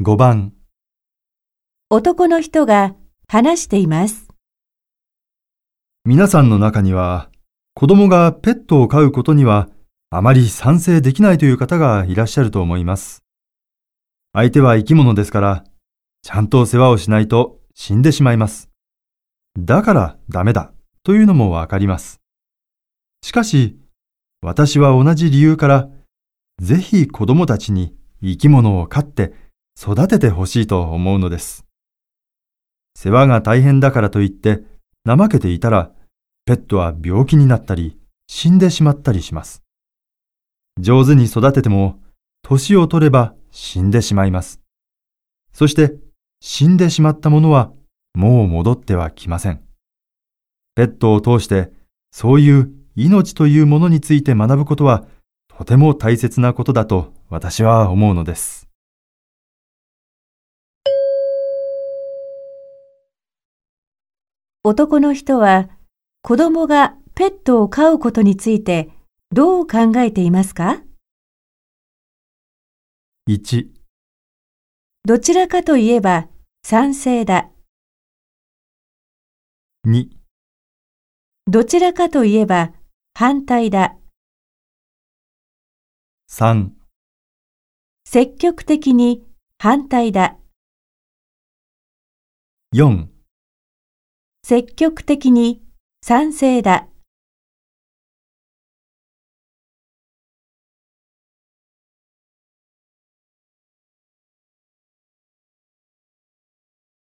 5番男の人が話しています。皆さんの中には子供がペットを飼うことにはあまり賛成できないという方がいらっしゃると思います。相手は生き物ですから、ちゃんと世話をしないと死んでしまいます。だからダメだというのもわかります。しかし、私は同じ理由から、ぜひ子供たちに生き物を飼って育ててほしいと思うのです。世話が大変だからといって怠けていたら、ペットは病気になったり死んでしまったりします。上手に育てても、年を取れば死んでしまいます。そして、死んでしまったものはもう戻ってはきません。ペットを通して、そういう命というものについて学ぶことは、とても大切なことだと私は思うのです。男の人は子供がペットを飼うことについてどう考えていますか？1、どちらかといえば賛成だ。2、どちらかといえば反対だ。3、積極的に反対だ。4積極的に賛成だ。